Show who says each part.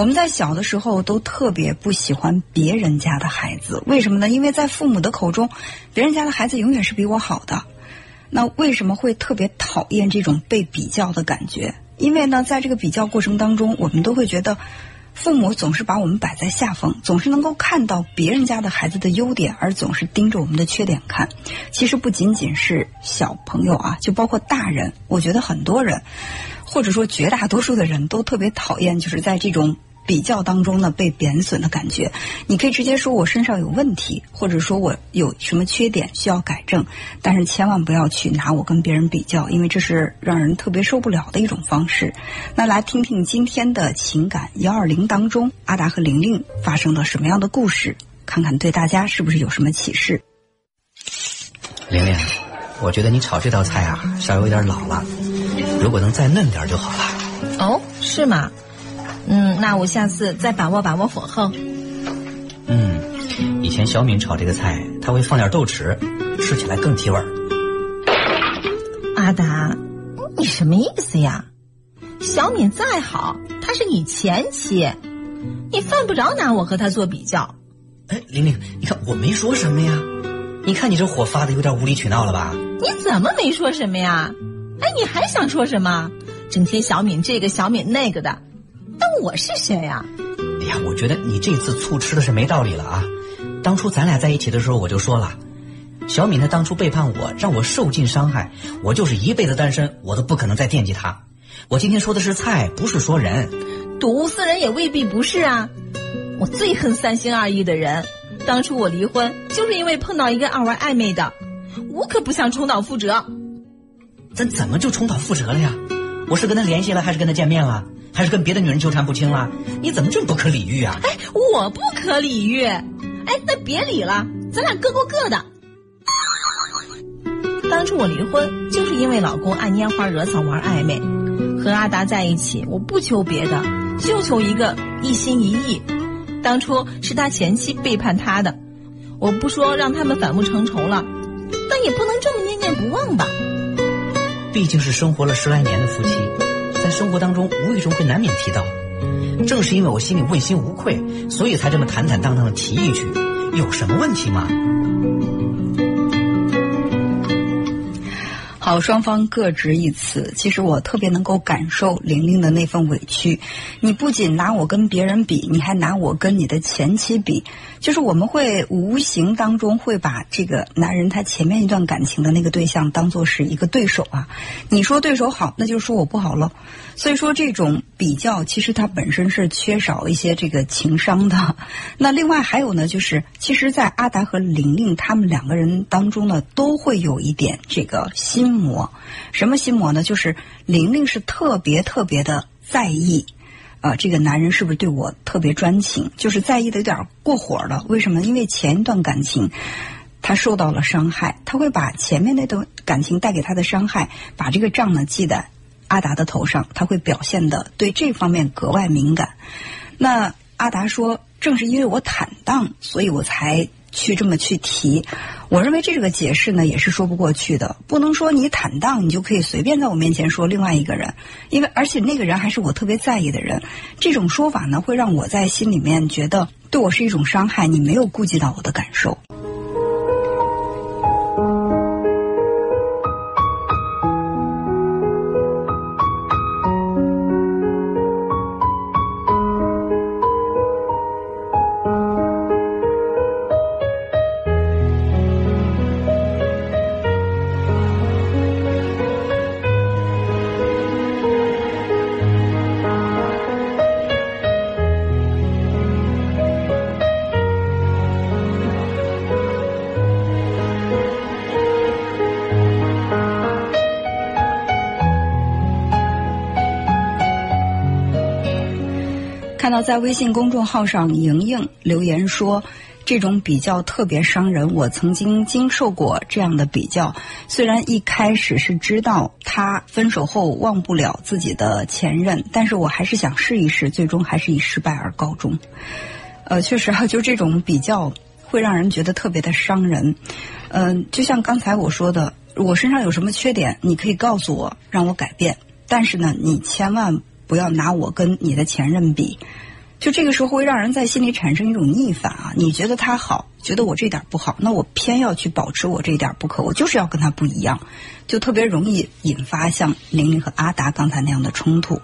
Speaker 1: 我们在小的时候都特别不喜欢别人家的孩子，为什么呢？因为在父母的口中，别人家的孩子永远是比我好的。那为什么会特别讨厌这种被比较的感觉？因为呢，在这个比较过程当中，我们都会觉得。父母总是把我们摆在下风，总是能够看到别人家的孩子的优点，而总是盯着我们的缺点看。其实不仅仅是小朋友啊，就包括大人，我觉得很多人，或者说绝大多数的人都特别讨厌，就是在这种。比较当中呢，被贬损的感觉，你可以直接说我身上有问题，或者说我有什么缺点需要改正，但是千万不要去拿我跟别人比较，因为这是让人特别受不了的一种方式。那来听听今天的情感幺二零当中，阿达和玲玲发生了什么样的故事，看看对大家是不是有什么启示。
Speaker 2: 玲玲，我觉得你炒这道菜啊，稍微有点老了，如果能再嫩点就好了。
Speaker 3: 哦，是吗？嗯，那我下次再把握把握火候。
Speaker 2: 嗯，以前小敏炒这个菜，他会放点豆豉，吃起来更提味儿。
Speaker 3: 阿达，你什么意思呀？小敏再好，她是你前妻，你犯不着拿我和她做比较。
Speaker 2: 哎，玲玲，你看我没说什么呀？你看你这火发的有点无理取闹了吧？
Speaker 3: 你怎么没说什么呀？哎，你还想说什么？整天小敏这个小敏那个的。那我是谁呀？
Speaker 2: 哎呀，我觉得你这次醋吃的是没道理了啊！当初咱俩在一起的时候，我就说了，小敏她当初背叛我，让我受尽伤害，我就是一辈子单身，我都不可能再惦记她。我今天说的是菜，不是说人。
Speaker 3: 睹物思人也未必不是啊！我最恨三心二意的人，当初我离婚就是因为碰到一个爱玩暧昧的，我可不想重蹈覆辙。
Speaker 2: 咱怎么就重蹈覆辙了呀？我是跟他联系了，还是跟他见面了？还是跟别的女人纠缠不清了？你怎么这么不可理喻啊？
Speaker 3: 哎，我不可理喻。哎，那别理了，咱俩各过各的。当初我离婚就是因为老公爱拈花惹草玩暧昧，和阿达在一起，我不求别的，就求一个一心一意。当初是他前妻背叛他的，我不说让他们反目成仇了，但也不能这么念念不忘吧？
Speaker 2: 毕竟是生活了十来年的夫妻。在生活当中，无意中会难免提到。正是因为我心里问心无愧，所以才这么坦坦荡荡的提一句，有什么问题吗？
Speaker 1: 好，双方各执一词。其实我特别能够感受玲玲的那份委屈。你不仅拿我跟别人比，你还拿我跟你的前妻比。就是我们会无形当中会把这个男人他前面一段感情的那个对象当做是一个对手啊。你说对手好，那就说我不好了。所以说这种比较，其实它本身是缺少一些这个情商的。那另外还有呢，就是其实，在阿达和玲玲他们两个人当中呢，都会有一点这个心心魔。什么心魔呢？就是玲玲是特别特别的在意。啊，这个男人是不是对我特别专情？就是在意的有点过火了。为什么？因为前一段感情他受到了伤害，他会把前面那段感情带给他的伤害，把这个账呢记在阿达的头上。他会表现的对这方面格外敏感。那阿达说：“正是因为我坦荡，所以我才。”去这么去提，我认为这个解释呢也是说不过去的。不能说你坦荡，你就可以随便在我面前说另外一个人，因为而且那个人还是我特别在意的人。这种说法呢，会让我在心里面觉得对我是一种伤害。你没有顾及到我的感受。看到在微信公众号上，莹莹留言说：“这种比较特别伤人。我曾经经受过这样的比较，虽然一开始是知道他分手后忘不了自己的前任，但是我还是想试一试，最终还是以失败而告终。呃，确实啊，就这种比较会让人觉得特别的伤人。嗯，就像刚才我说的，我身上有什么缺点，你可以告诉我，让我改变。但是呢，你千万。”不要拿我跟你的前任比，就这个时候会让人在心里产生一种逆反啊！你觉得他好，觉得我这点不好，那我偏要去保持我这点不可，我就是要跟他不一样，就特别容易引发像玲玲和阿达刚才那样的冲突。